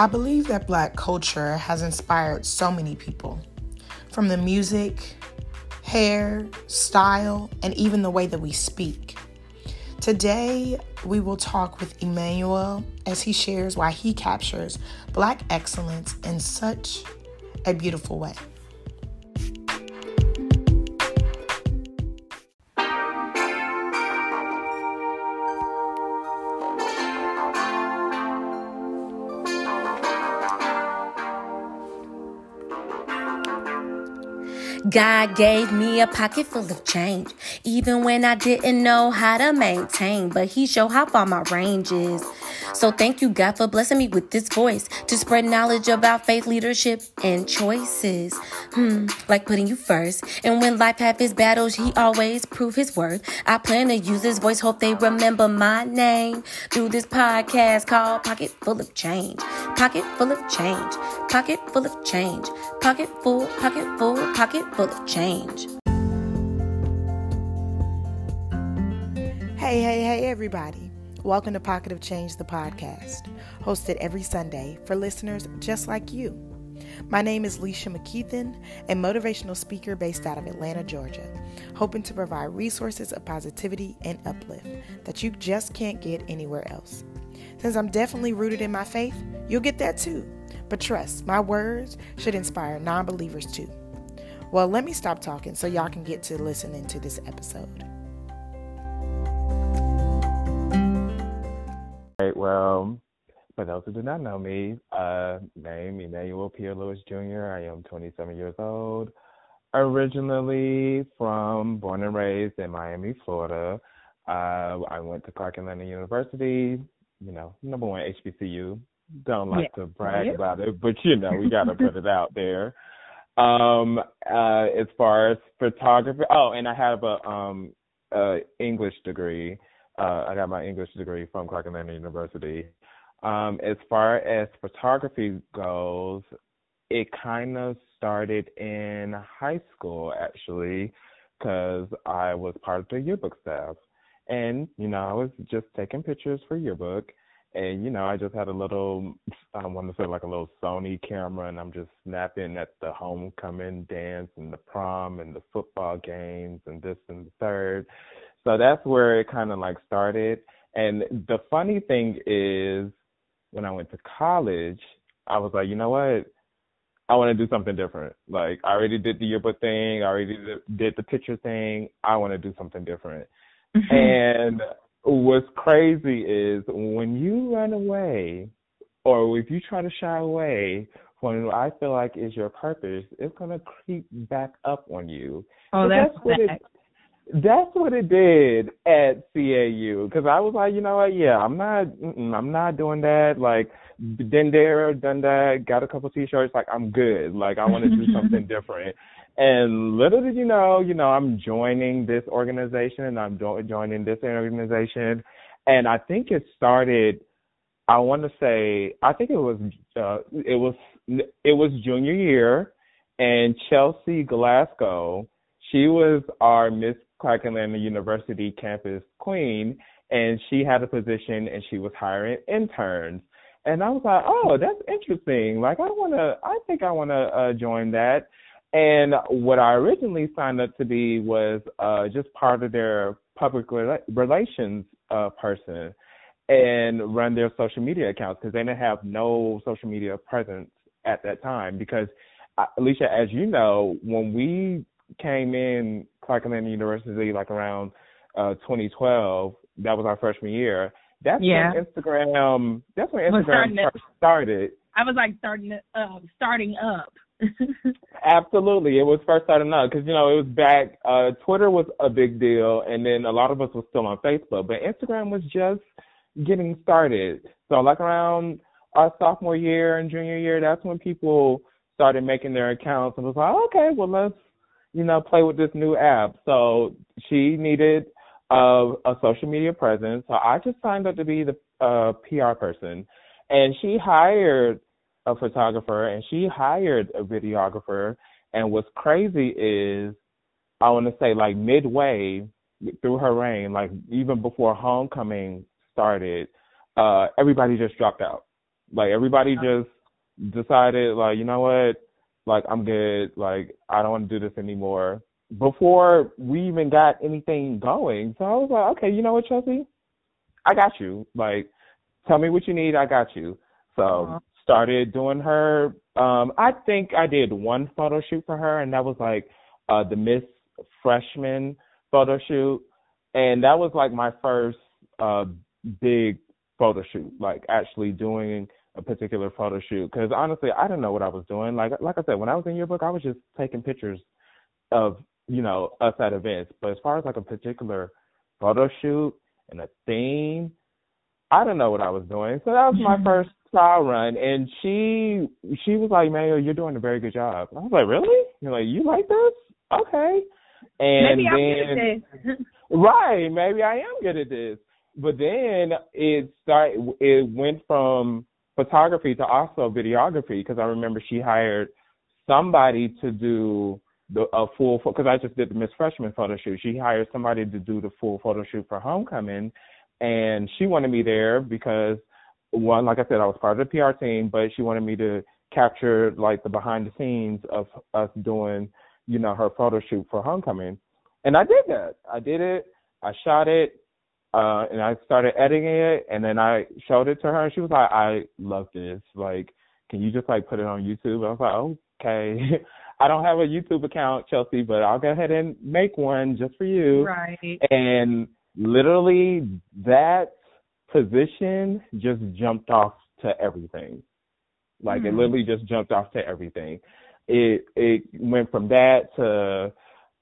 I believe that black culture has inspired so many people, from the music, hair, style, and even the way that we speak. Today, we will talk with Emmanuel as he shares why he captures black excellence in such a beautiful way. God gave me a pocket full of change, even when I didn't know how to maintain. But He showed how far my range is. So thank you, God, for blessing me with this voice to spread knowledge about faith, leadership, and choices. Hmm, like putting you first. And when life have its battles, He always prove His worth. I plan to use this voice, hope they remember my name through this podcast called Pocket Full of Change. Pocket full of change. Pocket full of change. Pocket full, pocket full, pocket full of change. Hey, hey, hey, everybody. Welcome to Pocket of Change, the podcast, hosted every Sunday for listeners just like you. My name is Leisha McKeithen, a motivational speaker based out of Atlanta, Georgia, hoping to provide resources of positivity and uplift that you just can't get anywhere else. Since I'm definitely rooted in my faith, you'll get that too. But trust, my words should inspire non believers too. Well, let me stop talking so y'all can get to listening to this episode. Right, well, for those who do not know me, uh, name Emmanuel Pierre Lewis Jr. I am 27 years old, originally from born and raised in Miami, Florida. Uh, I went to Clark Atlanta University, you know, number one HBCU. Don't like yeah. to brag yeah. about it, but you know, we got to put it out there. Um, uh, as far as photography, oh, and I have a um, uh, English degree. Uh, I got my English degree from Clark Atlanta University. Um, as far as photography goes, it kind of started in high school actually, because I was part of the yearbook staff, and you know I was just taking pictures for yearbook, and you know I just had a little, I want to say like a little Sony camera, and I'm just snapping at the homecoming dance and the prom and the football games and this and the third. So that's where it kind of like started. And the funny thing is, when I went to college, I was like, you know what? I want to do something different. Like I already did the yearbook thing, I already did the picture thing. I want to do something different. Mm-hmm. And what's crazy is when you run away, or if you try to shy away from what I feel like is your purpose, it's gonna creep back up on you. Oh, that's, that's what it, that's what it did at CAU because I was like, you know what? Yeah, I'm not, I'm not doing that. Like, been there, done that, got a couple t-shirts. Like, I'm good. Like, I want to do something different. And little did you know, you know, I'm joining this organization and I'm joining this organization, and I think it started. I want to say, I think it was, uh, it was, it was junior year, and Chelsea Glasgow she was our Miss Clark Atlanta University campus queen, and she had a position and she was hiring interns. And I was like, oh, that's interesting. Like, I want to, I think I want to uh, join that. And what I originally signed up to be was uh, just part of their public relations uh, person and run their social media accounts because they didn't have no social media presence at that time. Because, uh, Alicia, as you know, when we came in Clark Atlanta University like around uh 2012. That was our freshman year. That's yeah. when Instagram. That's when Instagram first started. I was like starting uh, starting up. Absolutely, it was first starting up because you know it was back. Uh, Twitter was a big deal, and then a lot of us were still on Facebook, but Instagram was just getting started. So like around our sophomore year and junior year, that's when people started making their accounts and was like, okay, well let's you know, play with this new app. So she needed a, a social media presence. So I just signed up to be the uh, PR person. And she hired a photographer and she hired a videographer. And what's crazy is, I want to say, like midway through her reign, like even before homecoming started, uh, everybody just dropped out. Like everybody just decided, like you know what, like I'm good. Like I don't want to do this anymore. Before we even got anything going, so I was like, okay, you know what, Chelsea, I got you. Like, tell me what you need, I got you. So uh-huh. Started doing her. Um, I think I did one photo shoot for her, and that was like uh the Miss Freshman photo shoot, and that was like my first uh big photo shoot, like actually doing a particular photo shoot. Because honestly, I didn't know what I was doing. Like like I said, when I was in yearbook, I was just taking pictures of you know us at events. But as far as like a particular photo shoot and a theme, I didn't know what I was doing. So that was my first trial run, and she she was like, "Mayo, you're doing a very good job." I was like, "Really?" You're like, "You like this? Okay." And maybe then, I'm good at this. right, maybe I am good at this. But then it started. It went from photography to also videography because I remember she hired somebody to do the a full because I just did the Miss Freshman photo shoot. She hired somebody to do the full photo shoot for homecoming, and she wanted me there because one, like I said, I was part of the PR team, but she wanted me to capture like the behind the scenes of us doing, you know, her photo shoot for homecoming, and I did that. I did it. I shot it uh and I started editing it and then I showed it to her and she was like, I love this. Like, can you just like put it on YouTube? I was like, Okay. I don't have a YouTube account, Chelsea, but I'll go ahead and make one just for you. Right. And literally that position just jumped off to everything. Like mm-hmm. it hmm. literally just jumped off to everything. It it went from that to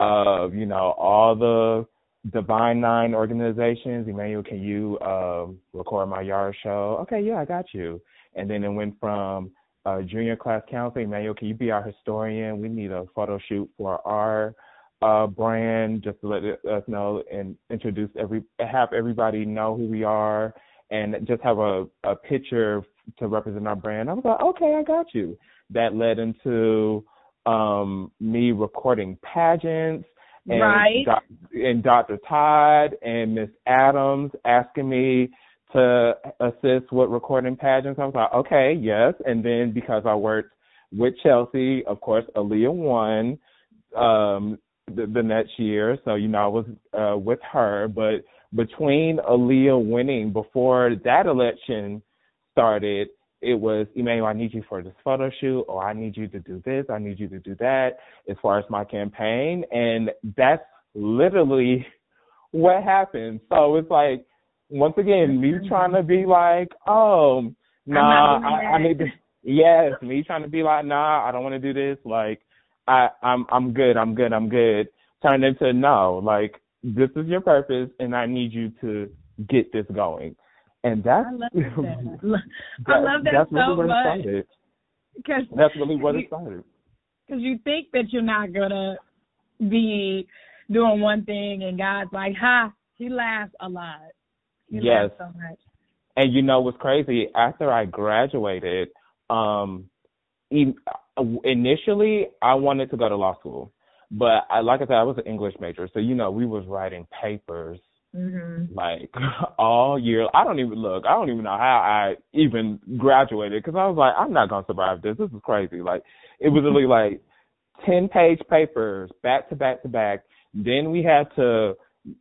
uh, you know, all the Divine Nine organizations. Emmanuel, can you um, record my yard show? Okay, yeah, I got you. And then it went from uh, junior class counseling. Emmanuel, can you be our historian? We need a photo shoot for our uh, brand just to let us know and introduce every, have everybody know who we are and just have a, a picture to represent our brand. I was like, okay, I got you. That led into um, me recording pageants and, right. and Dr. Todd and Miss Adams asking me to assist with recording pageants. I was like, okay, yes. And then because I worked with Chelsea, of course, Aaliyah won um, the, the next year. So, you know, I was uh, with her. But between Aaliyah winning before that election started, it was Emmanuel, I need you for this photo shoot, or I need you to do this, I need you to do that as far as my campaign. And that's literally what happened. So it's like once again, me trying to be like, oh nah, I, I need to yes, me trying to be like, nah, I don't want to do this. Like I I'm I'm good, I'm good, I'm good. Turned into no, like this is your purpose and I need you to get this going. And that's I love that. I love that that's so really much. Because that's really what it started. Because you think that you're not gonna be doing one thing, and God's like, "Ha!" He laughs a lot. He yes. so much. And you know what's crazy? After I graduated, um, initially I wanted to go to law school, but I, like I said, I was an English major, so you know we was writing papers Mm-hmm. Like all year, I don't even look. I don't even know how I even graduated because I was like, I'm not gonna survive this. This is crazy. Like it was really like ten page papers back to back to back. Then we had to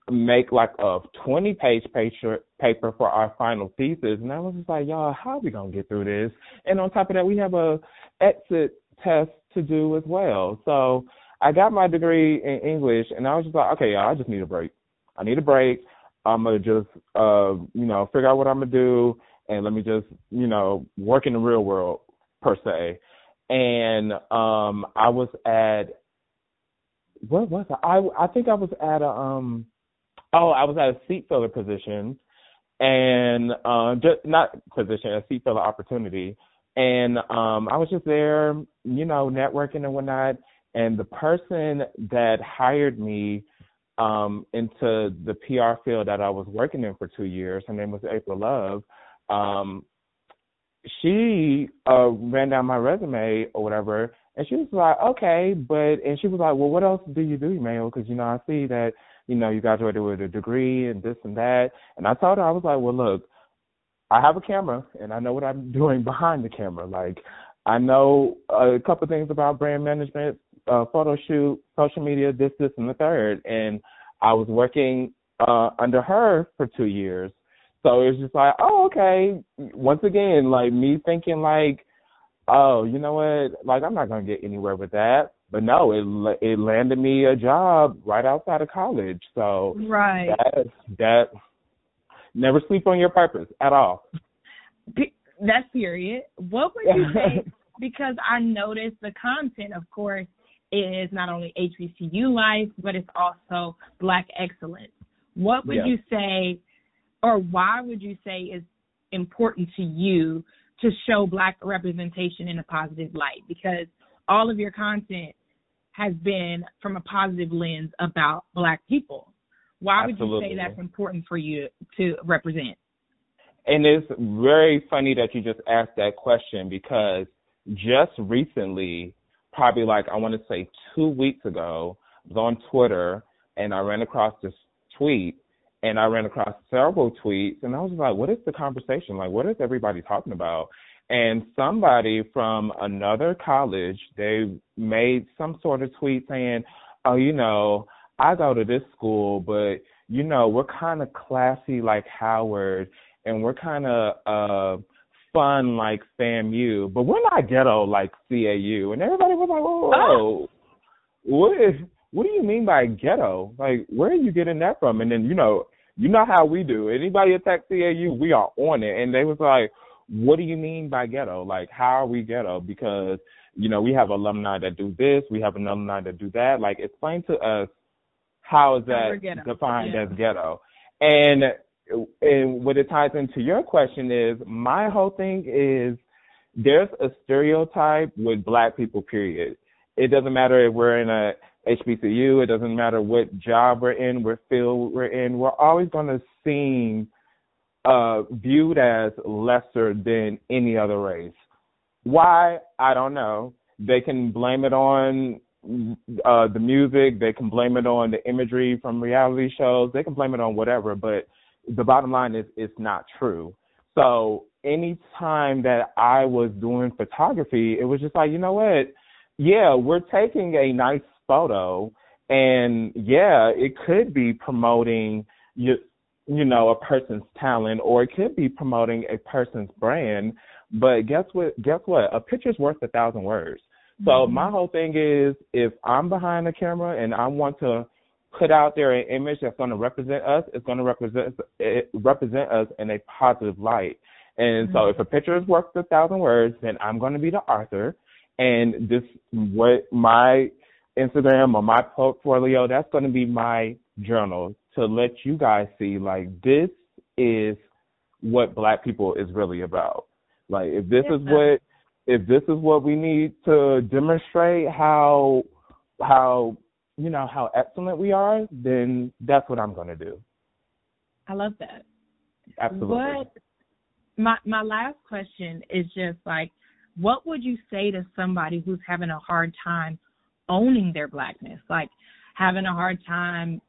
make like a 20 page paper paper for our final thesis and I was just like y'all how are we going to get through this and on top of that we have a exit test to do as well so I got my degree in English and I was just like okay y'all I just need a break I need a break. I'm gonna just uh, you know, figure out what I'm gonna do and let me just, you know, work in the real world per se. And um I was at what was I? I I think I was at a um oh, I was at a seat filler position and uh just not position, a seat filler opportunity. And um I was just there, you know, networking and whatnot. And the person that hired me um, into the PR field that I was working in for two years. Her name was April Love. Um, she uh, ran down my resume or whatever, and she was like, "Okay," but and she was like, "Well, what else do you do, Mayo? Because you know, I see that you know you graduated with a degree and this and that." And I told her, I was like, "Well, look." I have a camera and I know what I'm doing behind the camera. Like I know a couple things about brand management, uh, photo shoot, social media, this, this, and the third. And I was working uh, under her for two years. So it was just like, oh, okay. Once again, like me thinking like, oh, you know what? Like I'm not gonna get anywhere with that. But no, it it landed me a job right outside of college. So right, that that never sleep on your purpose at all. That's period. What would you say? because I noticed the content, of course, is not only HBCU life, but it's also Black excellence. What would yeah. you say, or why would you say is important to you to show Black representation in a positive light? Because all of your content has been from a positive lens about Black people. Why would Absolutely. you say that's important for you to represent? And it's very funny that you just asked that question because just recently, probably like I want to say two weeks ago, I was on Twitter and I ran across this tweet and I ran across several tweets and I was like, what is the conversation? Like, what is everybody talking about? And somebody from another college, they made some sort of tweet saying, oh, you know, I go to this school, but you know, we're kind of classy like Howard and we're kind of uh fun like FAMU, but we're not ghetto like CAU. And everybody was like, whoa, whoa, what is, what do you mean by ghetto? Like, where are you getting that from? And then, you know, you know how we do. Anybody attack CAU, we are on it. And they was like, what do you mean by ghetto? Like, how are we ghetto? Because, you know, we have alumni that do this, we have alumni that do that. Like, explain to us how is that defined yeah. as ghetto? And and what it ties into your question is my whole thing is there's a stereotype with black people period. It doesn't matter if we're in a hbcu it doesn't matter what job we're in what field we're in we're always going to seem uh viewed as lesser than any other race. Why? I don't know. They can blame it on uh the music they can blame it on the imagery from reality shows they can blame it on whatever but the bottom line is it's not true. So any time that I was doing photography, it was just like, you know what? Yeah, we're taking a nice photo and yeah, it could be promoting you you know, a person's talent or it could be promoting a person's brand. But guess what guess what? A picture's worth a thousand words. So my whole thing is if I'm behind the camera and I want to put out there an image that's going to represent us, it's going to represent it, represent us in a positive light. And mm-hmm. so, if a picture is worth a thousand words, then I'm going to be the author, and this what my Instagram or my portfolio that's going to be my journal to let you guys see like this is what Black people is really about. Like if this is what if this is what we need to demonstrate how how you know how excellent we are, then that's what I'm going to do. I love that. Absolutely. What my my last question is just like what would you say to somebody who's having a hard time owning their blackness, like having a hard time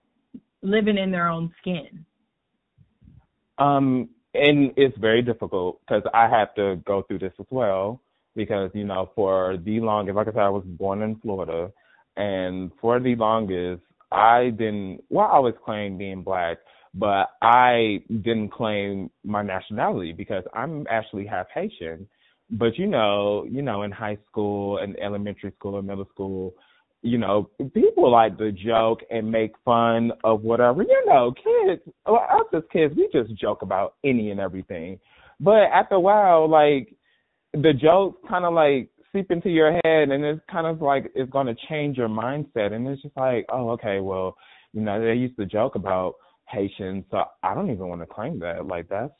living in their own skin? Um, and it's very difficult because I have to go through this as well because you know for the longest, like I said, I was born in Florida, and for the longest, I didn't. Well, I always claimed being black, but I didn't claim my nationality because I'm actually half Haitian. But you know, you know, in high school and elementary school and middle school, you know, people like to joke and make fun of whatever. You know, kids, well, us as kids, we just joke about any and everything. But after a while, like the jokes kind of like seep into your head and it's kind of like it's going to change your mindset and it's just like oh okay well you know they used to joke about haitians so i don't even want to claim that. Like that's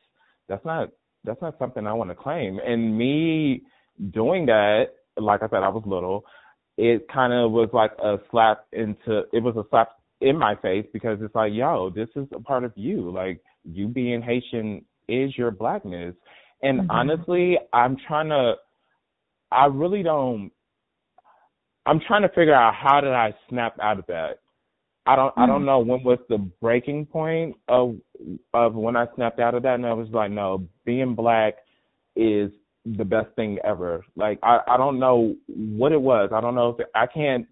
that's not that's not something i want to claim. And me doing that like i said i was little it kind of was like a slap into it was a slap in my face because it's like yo this is a part of you. Like you being haitian is your blackness and mm-hmm. honestly i'm trying to I really don't. I'm trying to figure out how did I snap out of that I don't I don't mm. know when was the breaking point of of when I snapped out of that and I was like, no, being black is the best thing ever. Like I I don't know what it was. I don't know if it, I can't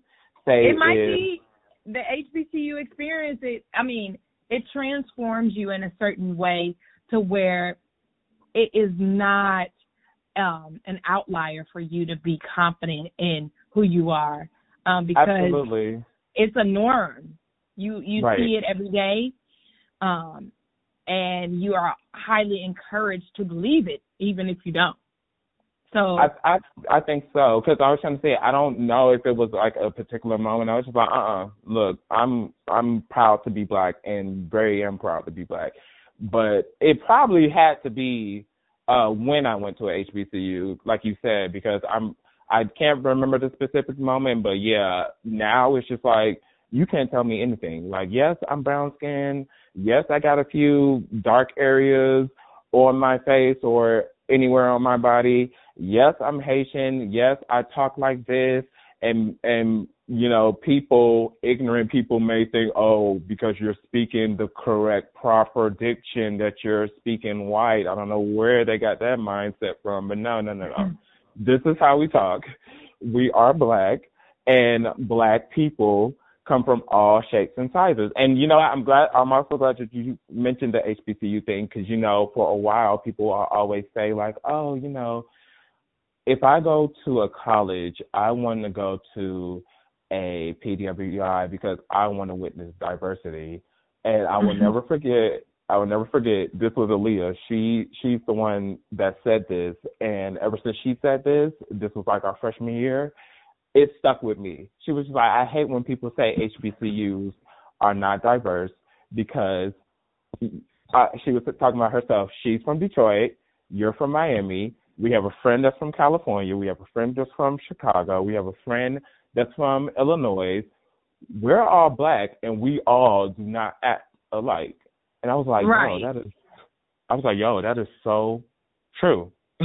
say it might be the HBCU experience. It I mean it transforms you in a certain way to where it is not um, an outlier for you to be confident in who you are um, because Absolutely. it's a norm. You you right. see it every day, um, and you are highly encouraged to believe it, even if you don't. So I I I think so because I was trying to say I don't know if it was like a particular moment. I was just like, uh, uh-uh. uh look, I'm I'm proud to be black and very am proud to be black, but it probably had to be uh when I went to a HBCU, like you said, because I'm I can't remember the specific moment, but yeah, now it's just like you can't tell me anything. Like, yes, I'm brown skinned. Yes, I got a few dark areas on my face or anywhere on my body. Yes, I'm Haitian. Yes, I talk like this. And and you know, people, ignorant people may think, oh, because you're speaking the correct, proper diction, that you're speaking white. I don't know where they got that mindset from, but no, no, no, no. Mm-hmm. this is how we talk. We are black, and black people come from all shapes and sizes. And you know, I'm glad. I'm also glad that you mentioned the HBCU thing because you know, for a while, people always say like, oh, you know, if I go to a college, I want to go to a PWI because I want to witness diversity. And I will mm-hmm. never forget. I will never forget. This was Aaliyah. She she's the one that said this, and ever since she said this, this was like our freshman year it stuck with me. She was like, I hate when people say HBCUs are not diverse because uh, she was talking about herself. She's from Detroit. You're from Miami. We have a friend that's from California. We have a friend that's from Chicago. We have a friend that's from Illinois. We're all black and we all do not act alike. And I was like, right. yo, that is I was like, yo, that is so true.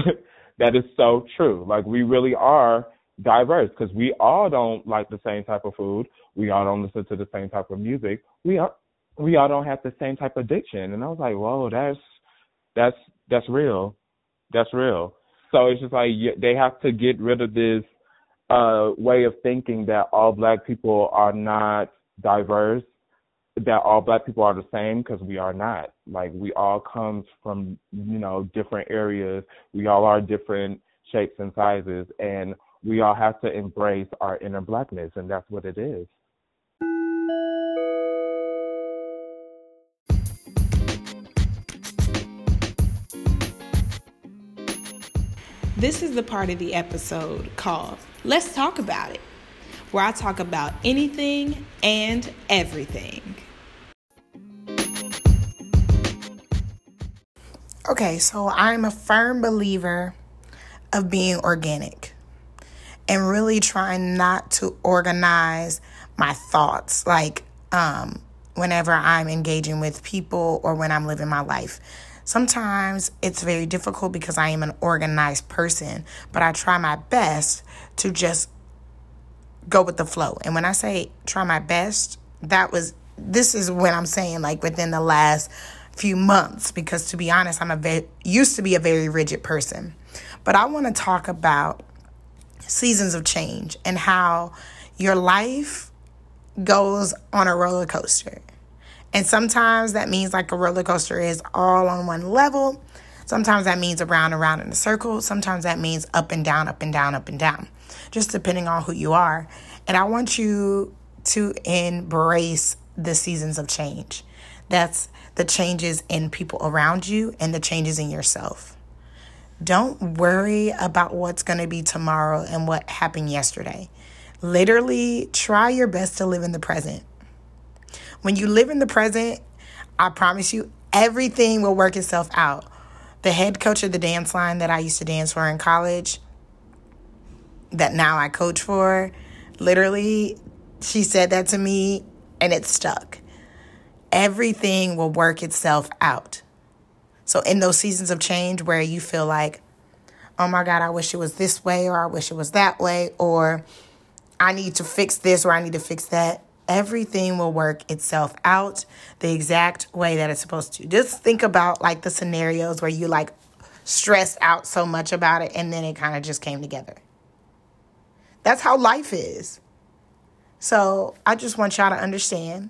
that is so true. Like we really are diverse because we all don't like the same type of food. We all don't listen to the same type of music. We are we all don't have the same type of addiction. And I was like, whoa, that's that's that's real. That's real. So it's just like they have to get rid of this uh way of thinking that all black people are not diverse, that all black people are the same because we are not. Like we all come from you know different areas. We all are different shapes and sizes, and we all have to embrace our inner blackness, and that's what it is. This is the part of the episode called Let's Talk About It, where I talk about anything and everything. Okay, so I'm a firm believer of being organic and really trying not to organize my thoughts like um, whenever I'm engaging with people or when I'm living my life. Sometimes it's very difficult because I am an organized person, but I try my best to just go with the flow. And when I say try my best, that was this is when I'm saying like within the last few months because to be honest, I'm a very used to be a very rigid person. But I want to talk about seasons of change and how your life goes on a roller coaster. And sometimes that means like a roller coaster is all on one level. Sometimes that means around and around in a circle. Sometimes that means up and down, up and down, up and down, just depending on who you are. And I want you to embrace the seasons of change. That's the changes in people around you and the changes in yourself. Don't worry about what's going to be tomorrow and what happened yesterday. Literally, try your best to live in the present. When you live in the present, I promise you, everything will work itself out. The head coach of the dance line that I used to dance for in college, that now I coach for, literally, she said that to me and it stuck. Everything will work itself out. So, in those seasons of change where you feel like, oh my God, I wish it was this way, or I wish it was that way, or I need to fix this, or I need to fix that, everything will work itself out the exact way that it's supposed to. Just think about like the scenarios where you like stressed out so much about it and then it kind of just came together. That's how life is. So I just want y'all to understand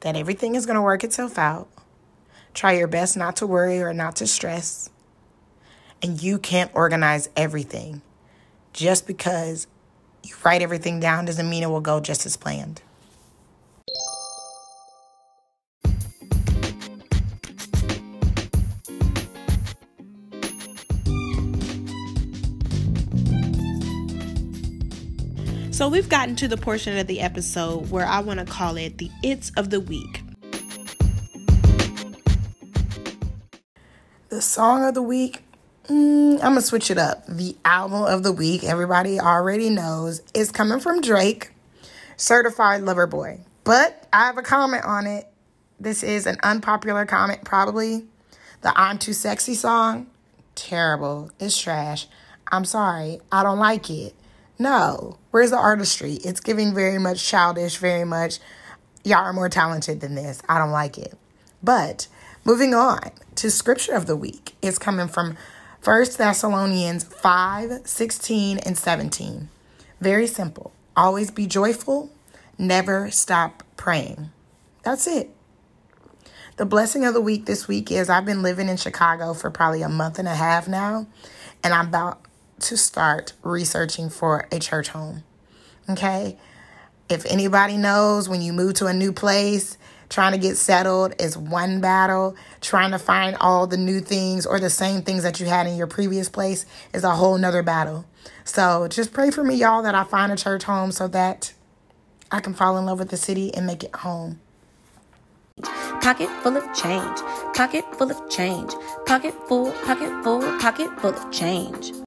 that everything is going to work itself out. Try your best not to worry or not to stress. And you can't organize everything. Just because you write everything down doesn't mean it will go just as planned. So we've gotten to the portion of the episode where I want to call it the It's of the Week. The song of the week, mm, I'm going to switch it up. The album of the week, everybody already knows, is coming from Drake, Certified Lover Boy. But I have a comment on it. This is an unpopular comment, probably. The I'm Too Sexy song, terrible. It's trash. I'm sorry. I don't like it. No. Where's the artistry? It's giving very much childish, very much, y'all are more talented than this. I don't like it. But moving on to scripture of the week, it's coming from 1 Thessalonians 5 16 and 17. Very simple. Always be joyful, never stop praying. That's it. The blessing of the week this week is I've been living in Chicago for probably a month and a half now, and I'm about to start researching for a church home. Okay? If anybody knows when you move to a new place, trying to get settled is one battle. Trying to find all the new things or the same things that you had in your previous place is a whole nother battle. So just pray for me, y'all, that I find a church home so that I can fall in love with the city and make it home. Pocket full of change. Pocket full of change. Pocket full, pocket full, pocket full of change.